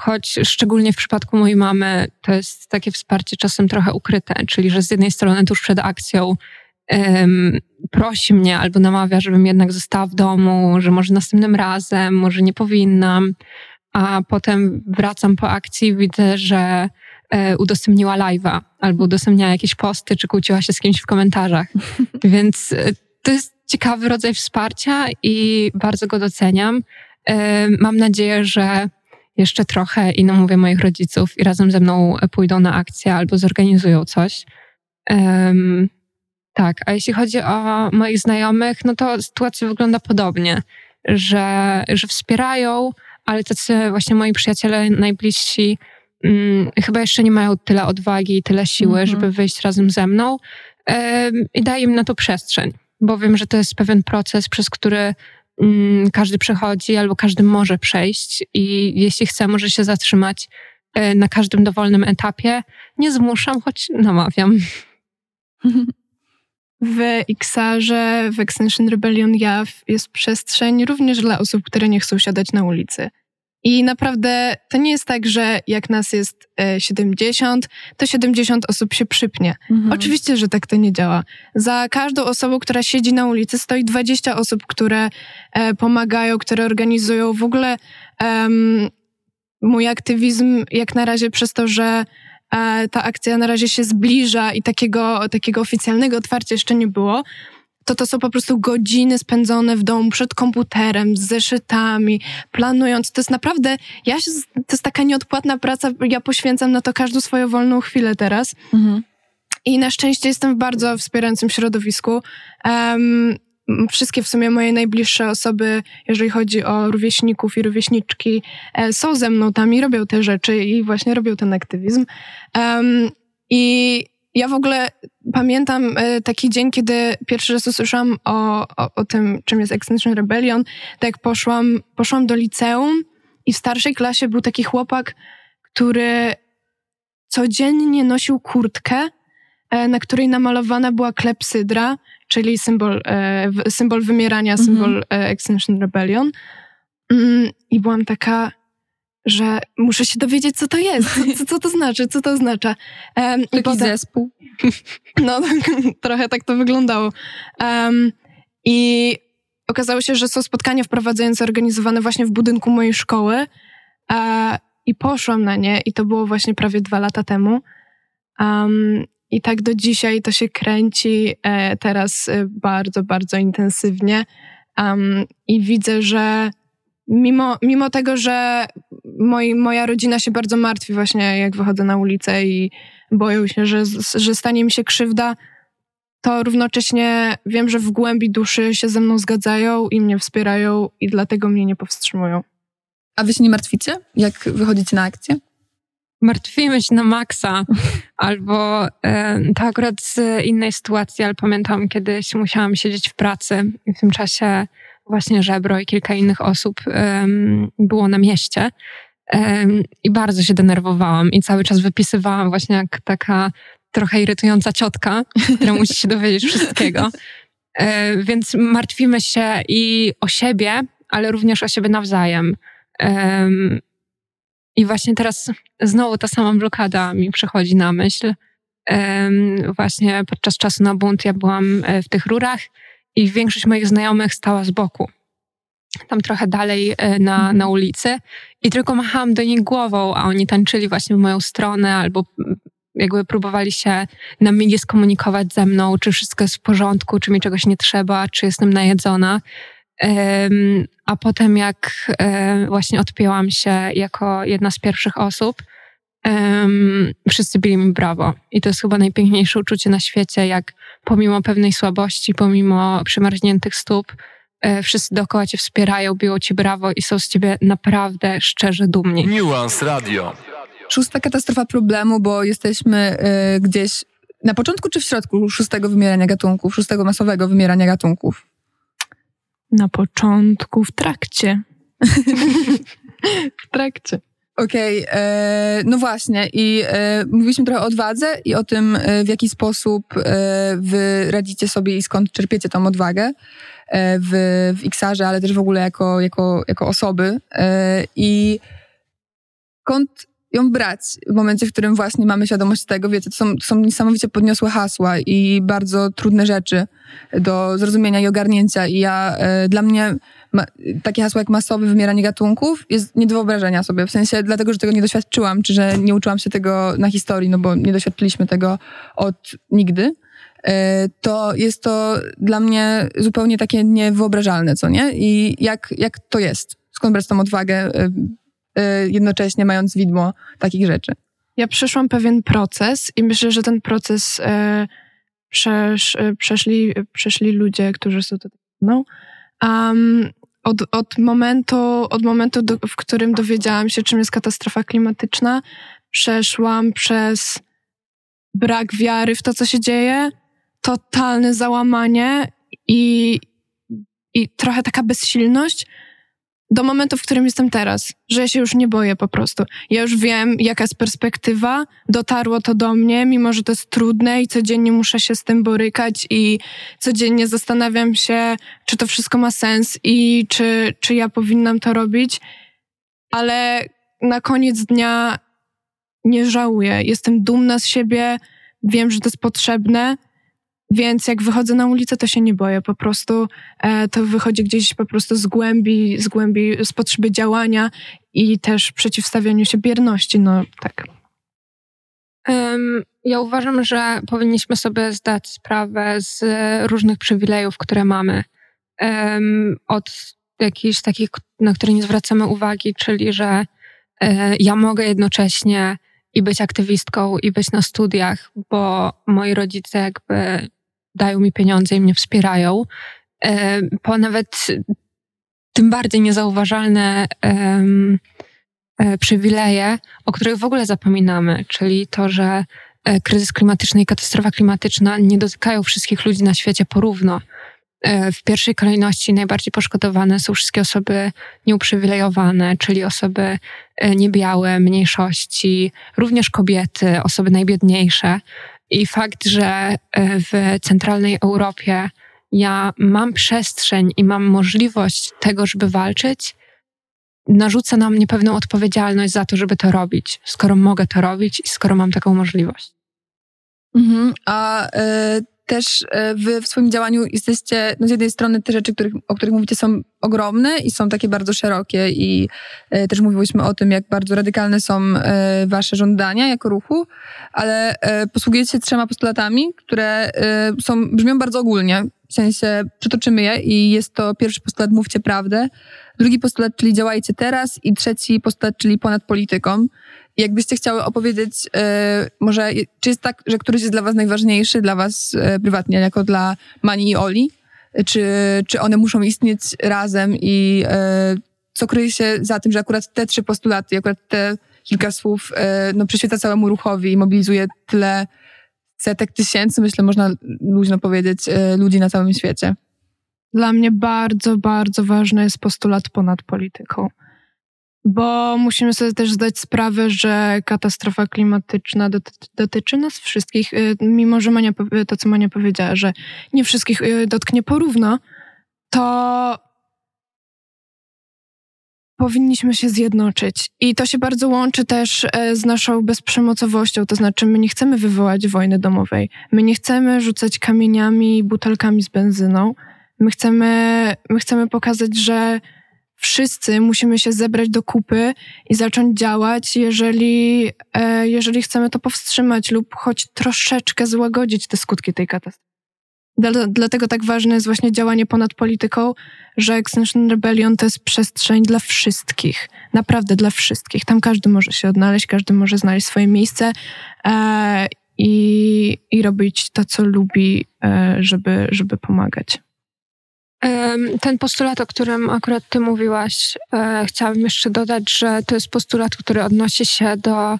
choć szczególnie w przypadku mojej mamy to jest takie wsparcie czasem trochę ukryte, czyli że z jednej strony tuż przed akcją um, prosi mnie albo namawia, żebym jednak została w domu, że może następnym razem, może nie powinnam, a potem wracam po akcji i widzę, że e, udostępniła live'a albo udostępniała jakieś posty, czy kłóciła się z kimś w komentarzach. Więc e, to jest ciekawy rodzaj wsparcia i bardzo go doceniam. E, mam nadzieję, że jeszcze trochę i namówię moich rodziców i razem ze mną pójdą na akcję albo zorganizują coś. Um, tak, a jeśli chodzi o moich znajomych, no to sytuacja wygląda podobnie, że, że wspierają, ale tacy właśnie moi przyjaciele najbliżsi um, chyba jeszcze nie mają tyle odwagi i tyle siły, -hmm. żeby wyjść razem ze mną um, i daję im na to przestrzeń, bo wiem, że to jest pewien proces, przez który każdy przechodzi albo każdy może przejść i jeśli chce, może się zatrzymać e, na każdym dowolnym etapie. Nie zmuszam, choć namawiam. W XR-ze, w Extension Rebellion JAW jest przestrzeń również dla osób, które nie chcą siadać na ulicy. I naprawdę to nie jest tak, że jak nas jest 70, e, to 70 osób się przypnie. Mhm. Oczywiście, że tak to nie działa. Za każdą osobą, która siedzi na ulicy, stoi 20 osób, które e, pomagają, które organizują. W ogóle um, mój aktywizm, jak na razie, przez to, że e, ta akcja na razie się zbliża i takiego, takiego oficjalnego otwarcia jeszcze nie było, to to są po prostu godziny spędzone w domu przed komputerem, z zeszytami, planując. To jest naprawdę, ja się, to jest taka nieodpłatna praca, ja poświęcam na to każdą swoją wolną chwilę teraz. Mhm. I na szczęście jestem w bardzo wspierającym środowisku. Um, wszystkie w sumie moje najbliższe osoby, jeżeli chodzi o rówieśników i rówieśniczki, e, są ze mną tam i robią te rzeczy i właśnie robią ten aktywizm. Um, I ja w ogóle pamiętam e, taki dzień, kiedy pierwszy raz usłyszałam o, o, o tym, czym jest Extinction Rebellion. Tak jak poszłam, poszłam do liceum i w starszej klasie był taki chłopak, który codziennie nosił kurtkę, e, na której namalowana była klepsydra, czyli symbol, e, symbol wymierania, mhm. symbol Extinction Rebellion. Mm, I byłam taka, że muszę się dowiedzieć, co to jest, co, co to znaczy, co to oznacza. Um, Taki i potem, zespół. No, trochę tak to wyglądało. Um, I okazało się, że są spotkania wprowadzające organizowane właśnie w budynku mojej szkoły. Uh, I poszłam na nie i to było właśnie prawie dwa lata temu. Um, I tak do dzisiaj to się kręci e, teraz e, bardzo, bardzo intensywnie. Um, I widzę, że mimo, mimo tego, że moi, moja rodzina się bardzo martwi właśnie jak wychodzę na ulicę i boją się, że, że stanie mi się krzywda, to równocześnie wiem, że w głębi duszy się ze mną zgadzają i mnie wspierają i dlatego mnie nie powstrzymują. A wy się nie martwicie, jak wychodzicie na akcję? Martwimy się na maksa, albo e, to akurat z innej sytuacji, ale pamiętam kiedyś musiałam siedzieć w pracy i w tym czasie właśnie Żebro i kilka innych osób um, było na mieście. Um, I bardzo się denerwowałam i cały czas wypisywałam właśnie jak taka trochę irytująca ciotka, która musi się dowiedzieć wszystkiego. E, więc martwimy się i o siebie, ale również o siebie nawzajem. I właśnie teraz znowu ta sama blokada mi przychodzi na myśl. właśnie podczas czasu na bunt ja byłam e, w tych rurach i większość moich znajomych stała z boku. Tam trochę dalej e, na, mhm. na ulicy i tylko machałam do nich głową, a oni tańczyli właśnie w moją stronę albo jakby próbowali się na milie skomunikować ze mną, czy wszystko jest w porządku, czy mi czegoś nie trzeba, czy jestem najedzona. A potem jak e, właśnie odpięłam się jako jedna z pierwszych osób, um, wszyscy byli mi brawo. I to jest chyba najpiękniejsze uczucie na świecie, jak pomimo pewnej słabości, pomimo przymarzniętych stóp, e, wszyscy dookoła cię wspierają, biją ci brawo i są z ciebie naprawdę szczerze dumni. Nuance Radio. Szósta katastrofa problemu, bo jesteśmy y, gdzieś na początku czy w środku szóstego wymierania gatunków, szóstego masowego wymierania gatunków? Na początku, w trakcie. w trakcie. Okej, okay, e, no właśnie i e, mówiliśmy trochę o odwadze i o tym, e, w jaki sposób e, wy radzicie sobie i skąd czerpiecie tą odwagę e, w, w ale też w ogóle jako, jako, jako osoby e, i skąd ją brać w momencie, w którym właśnie mamy świadomość tego, wiecie, to są, to są niesamowicie podniosłe hasła i bardzo trudne rzeczy do zrozumienia i ogarnięcia i ja, dla mnie ma, takie hasło jak masowe wymieranie gatunków jest nie do wyobrażenia sobie. W sensie dlatego, że tego nie doświadczyłam, czy że nie uczyłam się tego na historii, no bo nie doświadczyliśmy tego od nigdy. E, to jest to dla mnie zupełnie takie niewyobrażalne, co nie? I jak, jak to jest? Skąd brać tą odwagę, e, e, jednocześnie mając widmo takich rzeczy? Ja przeszłam pewien proces i myślę, że ten proces przesz, przeszli, przeszli ludzie, którzy są tutaj mną. Um, od, od momentu, od momentu do, w którym dowiedziałam się, czym jest katastrofa klimatyczna, przeszłam przez brak wiary w to, co się dzieje, totalne załamanie i, i trochę taka bezsilność, do momentu, w którym jestem teraz, że ja się już nie boję po prostu. Ja już wiem, jaka jest perspektywa, dotarło to do mnie, mimo że to jest trudne i codziennie muszę się z tym borykać i codziennie zastanawiam się, czy to wszystko ma sens i czy, czy ja powinnam to robić, ale na koniec dnia nie żałuję. Jestem dumna z siebie, wiem, że to jest potrzebne więc jak wychodzę na ulicę, to się nie boję. Po prostu e, to wychodzi gdzieś po prostu z głębi, z głębi, z potrzeby działania i też przeciwstawianiu się bierności. No tak. Um, ja uważam, że powinniśmy sobie zdać sprawę z różnych przywilejów, które mamy. Um, od jakichś takich, na które nie zwracamy uwagi, czyli że e, ja mogę jednocześnie i być aktywistką, i być na studiach, bo moi rodzice jakby dają mi pieniądze i mnie wspierają. po nawet tym bardziej niezauważalne przywileje, o których w ogóle zapominamy, czyli to, że kryzys klimatyczny i katastrofa klimatyczna nie dotykają wszystkich ludzi na świecie porówno E, w pierwszej kolejności najbardziej poszkodowane są wszystkie osoby nieuprzywilejowane, czyli osoby e, niebiałe, mniejszości, również kobiety, osoby najbiedniejsze. I fakt, że e, w centralnej Europie ja mam przestrzeń i mam możliwość tego, żeby walczyć, narzuca na mnie pewną odpowiedzialność za to, żeby to robić, skoro mogę to robić i skoro mam taką możliwość. Mhm. A y, też e, wy w swoim działaniu jesteście, no z jednej strony te rzeczy, których, o których mówicie są ogromne i są takie bardzo szerokie i e, też mówiłyśmy o tym, jak bardzo radykalne są e, wasze żądania jako ruchu, ale posługujecie się trzema postulatami, które są, brzmią bardzo ogólnie, w sensie przytoczymy je i jest to pierwszy postulat mówcie prawdę, drugi postulat, czyli działajcie teraz i trzeci postulat, czyli ponad polityką. Jakbyście chciały opowiedzieć, e, może czy jest tak, że któryś jest dla was najważniejszy, dla was e, prywatnie, jako dla Mani i Oli? Czy, czy one muszą istnieć razem i e, co kryje się za tym, że akurat te trzy postulaty, akurat te kilka słów no, przyświeca całemu ruchowi i mobilizuje tyle setek tysięcy, myślę, można luźno powiedzieć, ludzi na całym świecie? Dla mnie bardzo, bardzo ważny jest postulat ponad polityką bo musimy sobie też zdać sprawę, że katastrofa klimatyczna dotyczy nas wszystkich, y, mimo że Mania, to, co Mania powiedziała, że nie wszystkich y, dotknie porówno, to powinniśmy się zjednoczyć. I to się bardzo łączy też e, z naszą bezprzemocowością, to znaczy my nie chcemy wywołać wojny domowej, my nie chcemy rzucać kamieniami i butelkami z benzyną, my chcemy, my chcemy pokazać, że wszyscy musimy się zebrać do kupy i zacząć działać, jeżeli, e, jeżeli chcemy to powstrzymać lub choć troszeczkę złagodzić te skutki tej katastrofy. Dlatego tak ważne jest właśnie działanie ponad polityką, że Extinction Rebellion to jest przestrzeń dla wszystkich. Naprawdę dla wszystkich. Tam każdy może się odnaleźć, każdy może znaleźć swoje miejsce e, i, i robić to, co lubi, e, żeby, żeby pomagać. Ten postulat, o którym akurat ty mówiłaś, e, chciałabym jeszcze dodać, że to jest postulat, który odnosi się do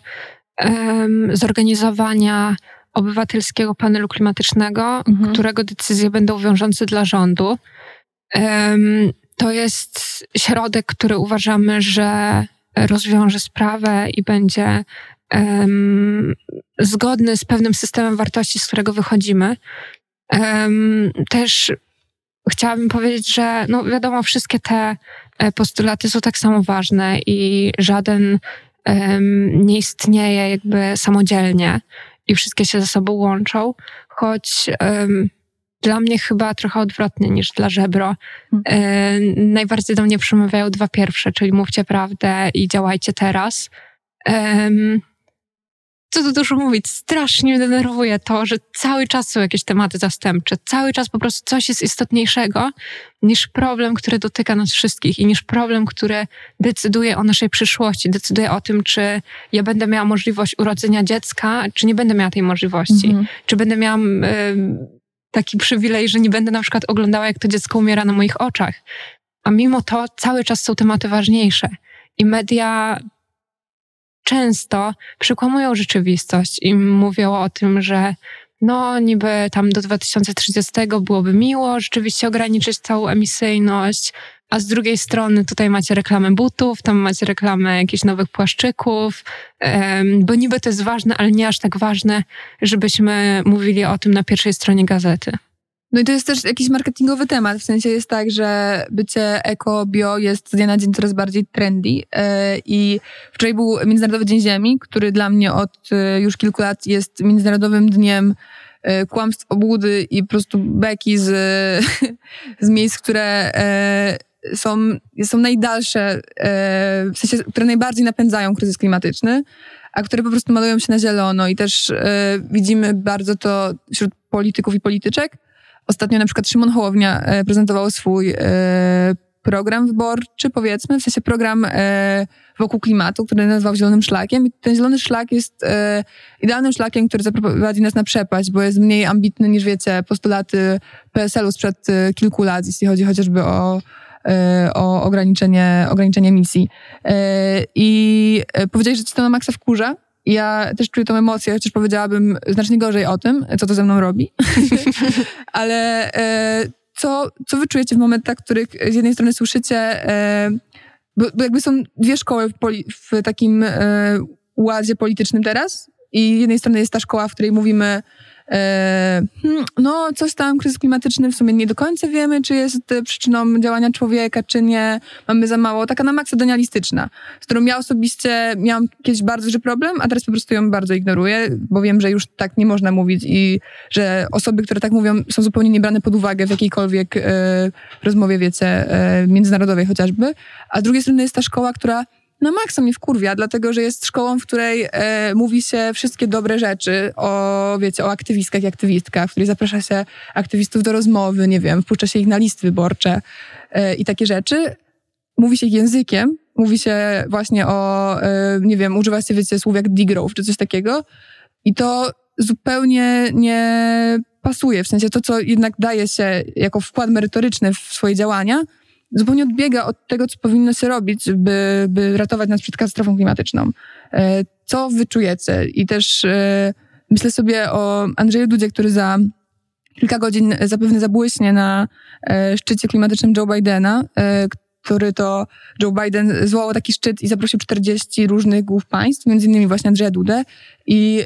zorganizowania obywatelskiego panelu klimatycznego, mhm. którego decyzje będą wiążące dla rządu. To jest środek, który uważamy, że rozwiąże sprawę i będzie zgodny z pewnym systemem wartości, z którego wychodzimy. Też chciałabym powiedzieć, że no wiadomo, wszystkie te e, postulaty są tak samo ważne i żaden um, nie istnieje jakby samodzielnie i wszystkie się ze sobą łączą, choć um, dla mnie chyba trochę odwrotnie niż dla żebro. E, najbardziej do mnie przemawiają dwa pierwsze, czyli mówcie prawdę i działajcie teraz. Um, co tu dużo mówić, strasznie mnie denerwuje to, że cały czas są jakieś tematy zastępcze, cały czas po prostu coś jest istotniejszego niż problem, który dotyka nas wszystkich i niż problem, który decyduje o naszej przyszłości, decyduje o tym, czy ja będę miała możliwość urodzenia dziecka, czy nie będę miała tej możliwości, mhm. czy będę miała y, taki przywilej, że nie będę na przykład oglądała, jak to dziecko umiera na moich oczach. A mimo to cały czas są tematy ważniejsze. I media często przekłamują rzeczywistość i mówią o tym, że no niby tam do 2030 byłoby miło rzeczywiście ograniczyć całą emisyjność, a z drugiej strony tutaj macie reklamę butów, tam macie reklamę jakichś nowych płaszczyków, bo niby to jest ważne, ale nie aż tak ważne, żebyśmy mówili o tym na pierwszej stronie gazety. No i to jest też jakiś marketingowy temat, w sensie jest tak, że bycie eko, bio jest z dnia na dzień coraz bardziej trendy e, i wczoraj był Międzynarodowy Dzień Ziemi, który dla mnie od e, już kilku lat jest międzynarodowym dniem e, kłamstw, obłudy i po prostu beki z, z miejsc, które są, są najdalsze, w sensie, które najbardziej napędzają kryzys klimatyczny, a które po prostu malują się na zielono. I też widzimy bardzo to wśród polityków i polityczek, Ostatnio na przykład Szymon Hołownia e, prezentował swój e, program wyborczy, powiedzmy, w sensie program e, wokół klimatu, który nazywał Zielonym Szlakiem. I ten Zielony Szlak jest idealnym szlakiem, który zaprowadzi nas na przepaść, bo jest mniej ambitny niż, wiecie, postulaty PSL-u sprzed kilku lat, jeśli chodzi chociażby o o ograniczenie, ograniczenie emisji. I powiedziałeś, że ci to na maksa wkurza. Ja też czuję tą emocję, chociaż powiedziałabym znacznie gorzej o tym, co to ze mną robi. Ale co, co wy czujecie w momentach, w których z jednej strony słyszycie, e, bo, bo, jakby są dwie szkoły w, poli, w takim e, łazie politycznym teraz i z jednej strony jest ta szkoła, w której mówimy E, no, coś tam, kryzys klimatyczny w sumie nie do końca wiemy, czy jest przyczyną działania człowieka, czy nie. Mamy za mało. Taka na maksa z którą ja osobiście miałam kiedyś bardzo duży problem, a teraz po prostu ją bardzo ignoruję, bo wiem, że już tak nie można mówić i że osoby, które tak mówią, są zupełnie nie brane pod uwagę w jakiejkolwiek e, rozmowie, wiecie, e, międzynarodowej chociażby. A z drugiej strony jest ta szkoła, która na maksa mnie wkurwia, dlatego że jest szkołą, w której e, mówi się wszystkie dobre rzeczy o, wiecie, o aktywistkach i aktywistkach, w której zaprasza się aktywistów do rozmowy, nie wiem, wpuszcza się ich na listy wyborcze e, i takie rzeczy. Mówi się ich językiem, mówi się właśnie o, e, nie wiem, używa się, wiecie, słów jak degrowth czy coś takiego i to zupełnie nie pasuje, w sensie to, co jednak daje się jako wkład merytoryczny w swoje działania, zupełnie odbiega od tego, co powinno się robić, by, by ratować nas przed katastrofą klimatyczną. E, co wyczujecie? I też e, myślę sobie o Andrzeju Dudzie, który za kilka godzin zapewne zabłyśnie na e, szczycie klimatycznym Joe Bidena, który to Joe Biden zwołał taki szczyt i zaprosił 40 różnych głów państw, między innymi właśnie Andrzeja Dudę. I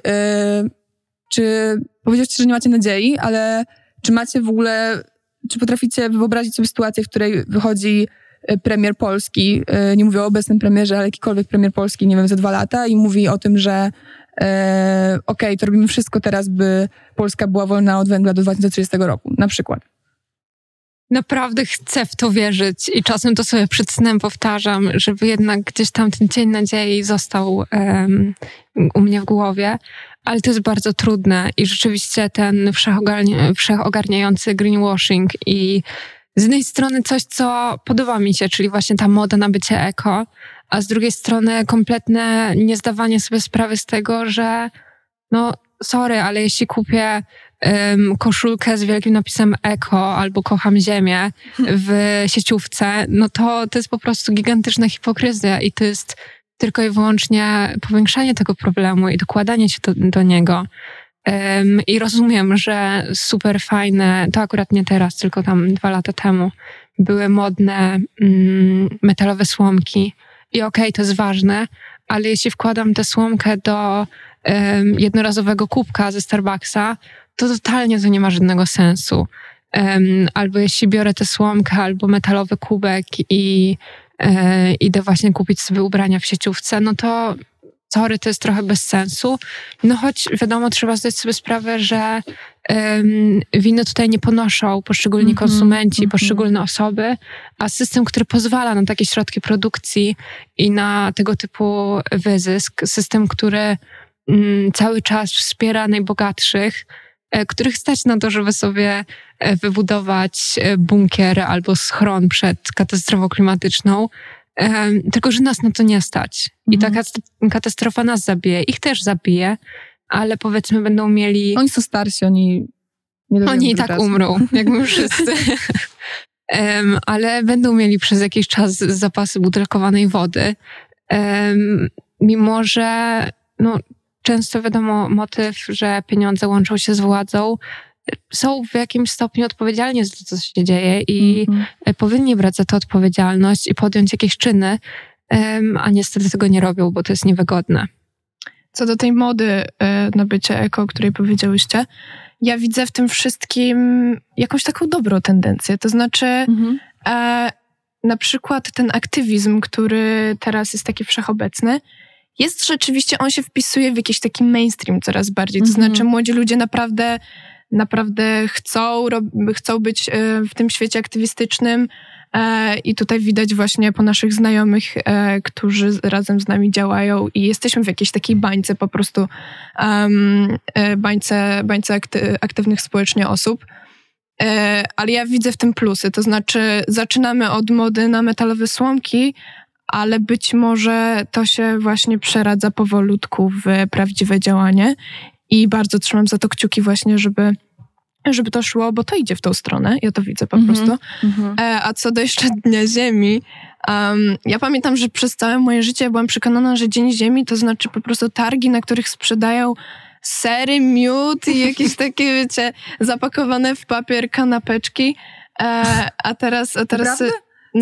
czy powiedzieliście, że nie macie nadziei, ale czy macie w ogóle czy potraficie wyobrazić sobie sytuację, w której wychodzi e, premier polski, e, nie mówię o obecnym premierze, ale jakikolwiek premier polski, nie wiem, za dwa lata i mówi o tym, że e, okej, okay, to robimy wszystko teraz, by Polska była wolna od węgla do 2030 roku, na przykład. Naprawdę chcę w to wierzyć i czasem to sobie przed snem powtarzam, żeby jednak gdzieś tam ten cień nadziei został um, u mnie w głowie, ale to jest bardzo trudne i rzeczywiście ten wszechogarniający greenwashing i z jednej strony coś, co podoba mi się, czyli właśnie ta moda na bycie eko, a z drugiej strony kompletne niezdawanie sobie sprawy z tego, że no sorry, ale jeśli kupię um, koszulkę z wielkim napisem eko albo kocham ziemię w sieciówce, no to to jest po prostu gigantyczna hipokryzja i to jest tylko i wyłącznie powiększanie tego problemu i dokładanie się do, do niego. Um, I rozumiem, że super fajne, to akurat nie teraz, tylko tam dwa lata temu, były modne um, metalowe słomki. I okej, okay, to jest ważne, ale jeśli wkładam tę słomkę do um, jednorazowego kubka ze Starbucksa, to totalnie to nie ma żadnego sensu. albo jeśli biorę tę słomkę, albo metalowy kubek i e, idę właśnie kupić sobie ubrania w sieciówce, no to sorry, to jest trochę bez sensu. No choć wiadomo, trzeba zdać sobie sprawę, że um, winy tutaj nie ponoszą poszczególni mm -hmm, konsumenci, mm -hmm. poszczególne osoby, a system, który pozwala na takie środki produkcji i na tego typu wyzysk, system, który um, cały czas wspiera najbogatszych, których stać na to, żeby sobie e, wybudować e, bunkier albo schron przed katastrofą klimatyczną. Tylko, że nas na to nie stać. I ta mhm. katastrofa nas zabije. Ich też zabije, ale powiedzmy będą mieli... Oni są starsi, oni nie Oni i tak czasu. umrą, jak my wszyscy. um, ale będą mieli przez jakiś czas zapasy butelkowanej wody. Um, mimo, że no, często wiadomo motyw, że pieniądze łączą się z władzą, są w jakimś stopniu odpowiedzialni za to, co się dzieje i mm -hmm. powinni brać za to odpowiedzialność i podjąć jakieś czyny, a niestety tego nie robią, bo to jest niewygodne. Co do tej mody e, na bycie eko, o której powiedziałyście, ja widzę w tym wszystkim jakąś taką dobrą tendencję. To znaczy, mm -hmm. e, na przykład ten aktywizm, który teraz jest taki wszechobecny, jest rzeczywiście, on się wpisuje w jakiś taki mainstream coraz bardziej. To znaczy mhm. młodzi ludzie naprawdę, naprawdę chcą, chcą być e, w tym świecie aktywistycznym e, i tutaj widać właśnie po naszych znajomych, e, którzy razem z nami działają i jesteśmy w jakiejś takiej bańce po prostu, bańce, bańce aktywnych społecznie osób. ale ja widzę w tym plusy. To znaczy, zaczynamy od mody na metalowe słomki, ale być może to się właśnie przeradza powolutku w prawdziwe działanie. I bardzo trzymam za to kciuki właśnie, żeby żeby to szło, bo to idzie w tą stronę, ja to widzę po -hmm. prostu. -hmm. e, a co do jeszcze Dnia Ziemi, um, ja pamiętam, że przez całe moje życie byłam przekonana, że Dzień Ziemi to znaczy po prostu targi, na których sprzedają sery, miód i jakieś takie, wiecie, zapakowane w papier kanapeczki. E, a teraz... A teraz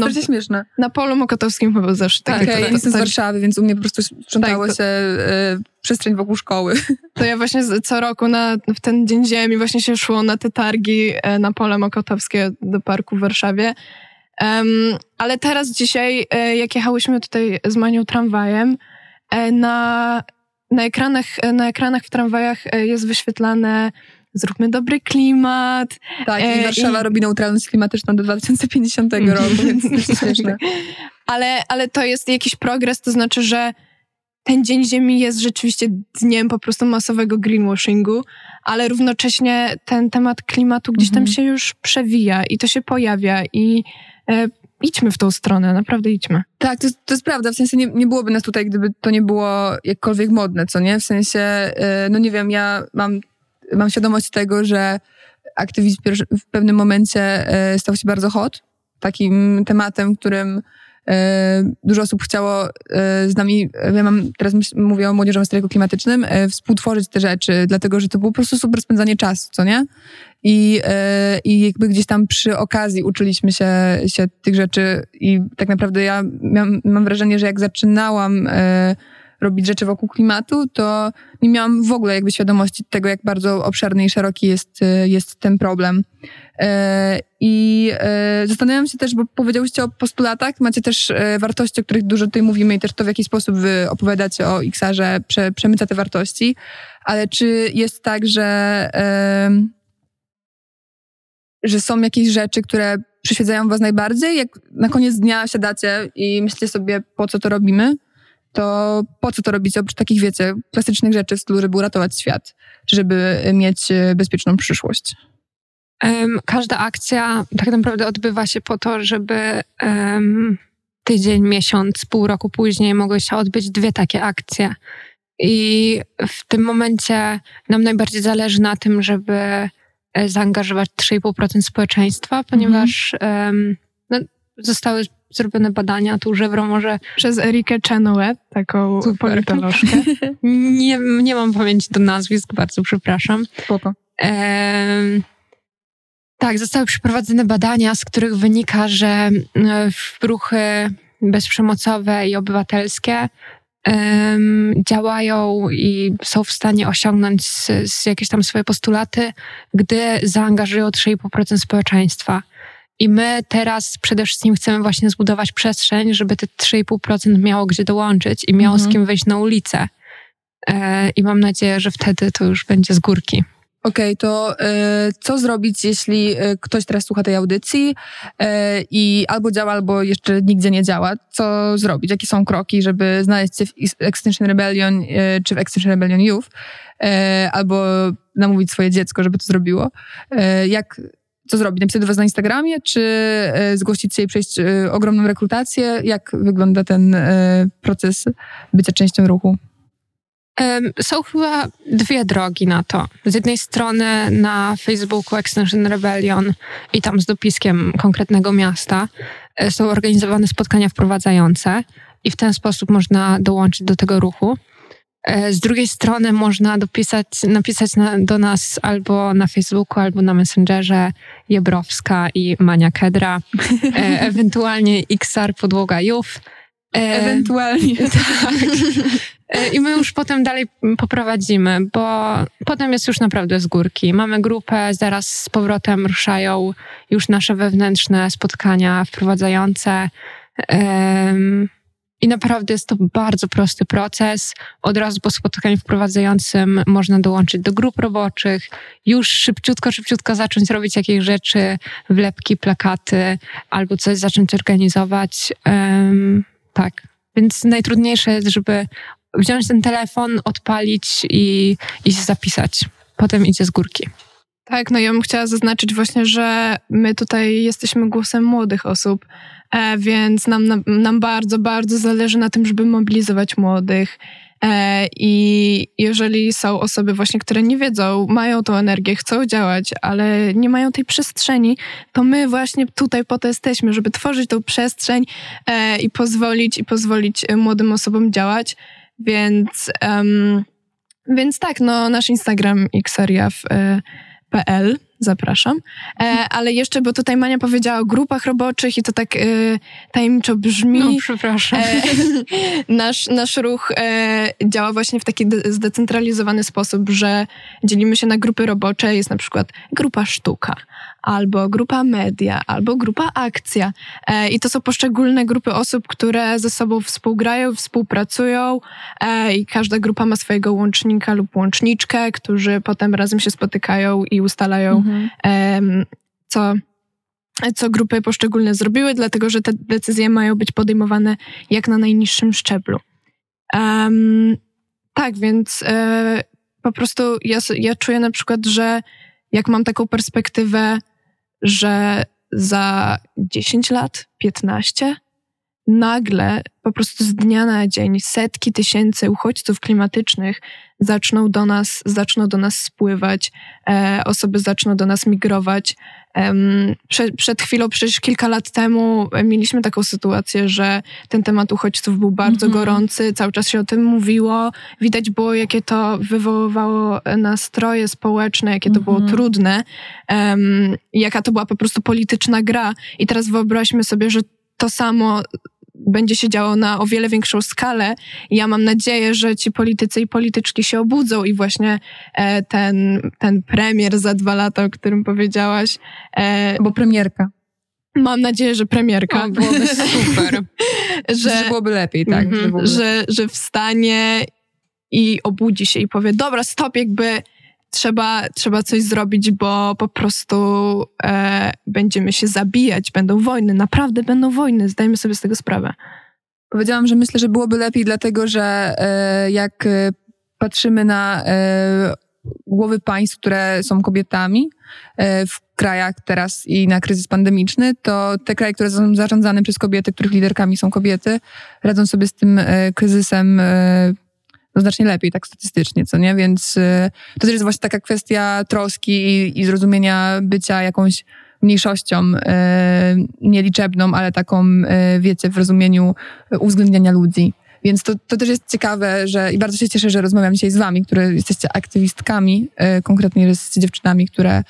no, to śmieszne. Na polu mokotowskim chyba zawsze tak, ja jestem z Warszawy, więc u mnie po prostu sprzątało tak, to, się y, przestrzeń wokół szkoły. To ja właśnie co roku na, w ten Dzień Ziemi właśnie się szło na te targi e, na pole mokotowskie do parku w Warszawie. Um, ale teraz dzisiaj, e, jak jechałyśmy tutaj z Manią tramwajem, na, na, ekranach, na ekranach w tramwajach jest wyświetlane zróbmy dobry klimat. Tak, i Warszawa i... robi neutralność klimatyczną do 2050 mhm. roku, więc to jest śmieszne. Ale, ale to jest jakiś progres, to znaczy, że ten Dzień Ziemi jest rzeczywiście dniem po prostu masowego greenwashingu, ale równocześnie ten temat klimatu gdzieś tam mhm. się już przewija i to się pojawia i e, idźmy w tą stronę, naprawdę idźmy. Tak, to, to jest prawda, w sensie nie, nie byłoby nas tutaj, gdyby to nie było jakkolwiek modne, co nie? W sensie, e, no nie wiem, ja mam, mam świadomość tego, że aktywizm w pewnym momencie e, stał się bardzo hot, takim tematem, którym E, dużo osób chciało e, z nami, ja mam, teraz mówię o młodzieżowym strajku klimatycznym, współtworzyć te rzeczy, dlatego, że to było po prostu super spędzanie czasu, co nie? I, i jakby gdzieś tam przy okazji uczyliśmy się, się tych rzeczy i tak naprawdę ja mam wrażenie, że jak zaczynałam robić rzeczy wokół klimatu, to nie miałam w ogóle jakby świadomości tego, jak bardzo obszerny i szeroki jest, jest ten problem. E, I e, zastanawiam się też, bo powiedziałyście o postulatach, macie też e, wartości, o których dużo tutaj mówimy i też to, w jaki sposób wy opowiadacie o XR-ze, prze, przemyca te wartości, ale czy jest tak, że, że są jakieś rzeczy, które przyświecają was najbardziej? Jak na koniec dnia siadacie i myślicie sobie, po co to robimy? To po co to robicie oprócz takich, wiecie, klasycznych rzeczy w stylu, żeby uratować świat, czy żeby mieć bezpieczną przyszłość? Każda akcja tak naprawdę odbywa się po to, żeby um, tydzień, miesiąc, pół roku później mogły się odbyć dwie takie akcje. I w tym momencie nam najbardziej zależy na tym, żeby e, zaangażować 3,5% społeczeństwa, ponieważ um, no, zostały zrobione badania, tu żewro może... Przez Erikę Chenoweth, taką Super. politolożkę. nie, nie mam pamięci do nazwisk, bardzo przepraszam. Spoko. Tak, zostały przeprowadzone badania, z których wynika, że e, ruchy bezprzemocowe i obywatelskie um, działają i są w stanie osiągnąć z, z jakieś tam swoje postulaty, gdy zaangażują 3,5% społeczeństwa. I my teraz przede wszystkim chcemy właśnie zbudować przestrzeń, żeby te 3,5% miało gdzie dołączyć i miało mhm. z kim wyjść na ulicę. E, I mam nadzieję, że wtedy to już będzie z górki. Okej, okay, to y, co zrobić, jeśli y, ktoś teraz słucha tej audycji y, i albo działa, albo jeszcze nigdzie nie działa? Co zrobić? Jakie są kroki, żeby znaleźć się w Extinction Rebellion czy w Extinction Rebellion Youth? albo namówić swoje dziecko, żeby to zrobiło? jak, co zrobić? Napisać do was na Instagramie, czy zgłosić się i przejść ogromną rekrutację? Jak wygląda ten proces bycia częścią ruchu? Są chyba dwie drogi na to. Z jednej strony na Facebooku Extension Rebellion i tam z dopiskiem konkretnego miasta e, są organizowane spotkania wprowadzające i w ten sposób można dołączyć do tego ruchu. E, z drugiej strony można dopisać, napisać na, do nas albo na Facebooku, albo na Messengerze Jebrowska i Mania Kedra, e, ewentualnie XR Podłoga Jów. Ewentualnie. Tak. E, I my już potem dalej poprowadzimy, bo potem jest już naprawdę z górki. Mamy grupę, zaraz z powrotem ruszają już nasze wewnętrzne spotkania wprowadzające. I naprawdę jest to bardzo prosty proces. Od razu po spotkaniu wprowadzającym można dołączyć do grup roboczych, już szybciutko, szybciutko zacząć robić jakieś rzeczy, wlepki, plakaty, albo coś zacząć organizować. Um, tak. Więc najtrudniejsze jest, żeby wziąć ten telefon, odpalić i, i się zapisać. Potem idzie z górki. Tak, no ja bym chciała zaznaczyć właśnie, że my tutaj jesteśmy głosem młodych osób, więc nam, nam, nam bardzo, bardzo zależy na tym, żeby mobilizować młodych. E, I jeżeli są osoby właśnie, które nie wiedzą, mają tą energię, chcą działać, ale nie mają tej przestrzeni, to my właśnie tutaj po to jesteśmy, żeby tworzyć tą przestrzeń e, i pozwolić, i pozwolić młodym osobom działać. Więc, um, więc tak, no nasz Instagram xariaf.pl zapraszam. E, ale jeszcze, bo tutaj Mania powiedziała o grupach roboczych i to tak e, tajemniczo brzmi. No, przepraszam. E, nasz, nasz ruch e, działa właśnie w taki zdecentralizowany sposób, że dzielimy się na grupy robocze. Jest na przykład grupa sztuka, albo grupa media, albo grupa akcja. E, I to są poszczególne grupy osób, które ze sobą współgrają, współpracują e, i każda grupa ma swojego łącznika lub łączniczkę, którzy potem razem się spotykają i ustalają, mhm. co co grupy poszczególne zrobiły, dlatego że te decyzje mają być podejmowane jak na najniższym szczeblu. Um, tak, więc e, po prostu ja, ja czuję na przykład, że jak mam taką perspektywę że za 10 lat, 15, nagle po prostu z dnia na dzień setki tysięcy uchodźców klimatycznych zaczną do nas, zaczną do nas spływać, e, osoby zaczną do nas migrować. E, przed, przed chwilą, przecież kilka lat temu mieliśmy taką sytuację, że ten temat uchodźców był bardzo -hmm. gorący, cały czas się o tym mówiło, widać było, jakie to wywoływało nastroje społeczne, jakie to było mhm. trudne, e, jaka to była po prostu polityczna gra. I teraz wyobraźmy sobie, że to samo będzie się działo na o wiele większą skalę. Ja mam nadzieję, że ci politycy i polityczki się obudzą i właśnie e, ten, ten premier za dwa lata, o którym powiedziałaś. E, Bo premierka. Mam nadzieję, że premierka. O, byłoby super. że, że byłoby lepiej, tak. Mm -hmm, że, że, że wstanie i obudzi się i powie, dobra, stop, jakby trzeba, trzeba coś zrobić, bo po prostu e, będziemy się zabijać, będą wojny, naprawdę będą wojny, zdajmy sobie z tego sprawę. Powiedziałam, że myślę, że byłoby lepiej, dlatego że e, jak e, patrzymy na e, głowy państw, które są kobietami e, w krajach teraz i na kryzys pandemiczny, to te kraje, które są zarządzane przez kobiety, których liderkami są kobiety, radzą sobie z tym e, kryzysem znacznie lepiej, tak statystycznie, co nie? Więc y, to też jest właśnie taka kwestia troski i, i zrozumienia bycia jakąś mniejszością y, nieliczebną, ale taką, y, wiecie, w rozumieniu uwzględniania ludzi. Więc to, to też jest ciekawe, że i bardzo się cieszę, że rozmawiam dzisiaj z wami, które jesteście aktywistkami, konkretnie z dziewczynami, które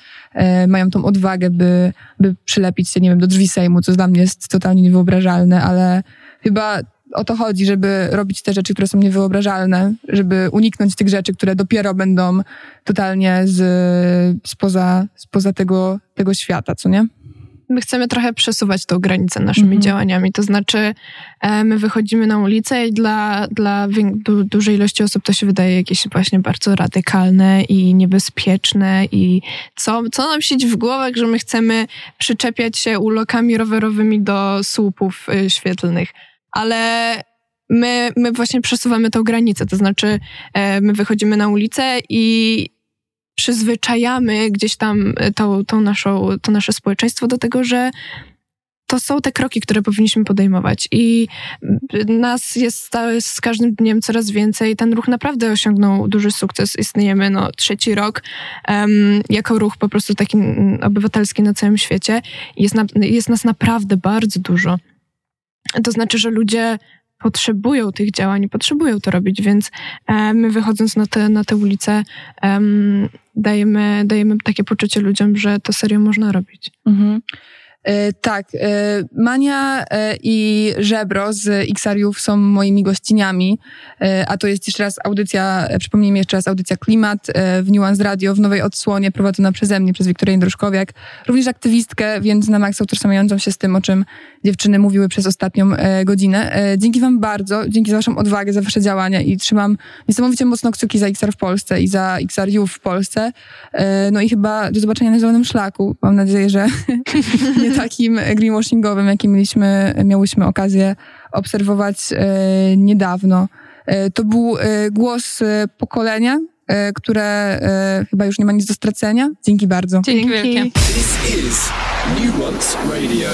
mają tą odwagę, by, by przylepić się, nie wiem, do drzwi Sejmu, co dla mnie jest totalnie niewyobrażalne, ale chyba o to chodzi, żeby robić te rzeczy, które są niewyobrażalne, żeby uniknąć tych rzeczy, które dopiero będą totalnie z, spoza, spoza tego, tego świata, co nie? My chcemy trochę przesuwać tą granicę naszymi mhm. działaniami. To znaczy, e, my wychodzimy na ulicę i dla, dla du dużej ilości osób to się wydaje jakieś właśnie bardzo radykalne i niebezpieczne. I co, co nam siedzi w głowach, że my chcemy przyczepiać się ulokami rowerowymi do słupów y, świetlnych ale my, my właśnie przesuwamy tą granicę, to znaczy e, my wychodzimy na ulicę i przyzwyczajamy gdzieś tam e, naszą, to nasze społeczeństwo do tego, że to są te kroki, które powinniśmy podejmować. I nas jest z każdym dniem coraz więcej. Ten ruch naprawdę osiągnął duży sukces. Istniejemy no, trzeci rok um, jako ruch po prostu taki obywatelski na całym świecie. Jest, na, jest nas naprawdę bardzo dużo. To znaczy, że ludzie potrzebują tych działań potrzebują to robić, więc e, my wychodząc na te, na te ulice dajemy, dajemy takie poczucie ludziom, że to serio można robić. Mhm. E, tak, e, Mania e, i Żebro z Xariów są moimi gościniami, a to jest jeszcze raz audycja, przypomnijmy jeszcze raz audycja Klimat w Nuance Radio w nowej odsłonie prowadzona przeze mnie, przez Wiktorię Druszkowiak, również aktywistkę, więc na maksa utożsamiającą się z tym, o czym dziewczyny mówiły przez ostatnią godzinę. Dzięki wam bardzo, dzięki za waszą odwagę, za wasze działania i trzymam niesamowicie mocno kciuki za XR w Polsce i za XRU w Polsce. No i chyba do zobaczenia na zielonym szlaku. Mam nadzieję, że takim greenwashingowym, jaki mieliśmy, miałyśmy okazję obserwować e, niedawno. E, to był e, głos pokolenia, które chyba już nie ma nic do stracenia. Dzięki bardzo. Dzięki, Dzięki. wielkie. This is Nuance Radio.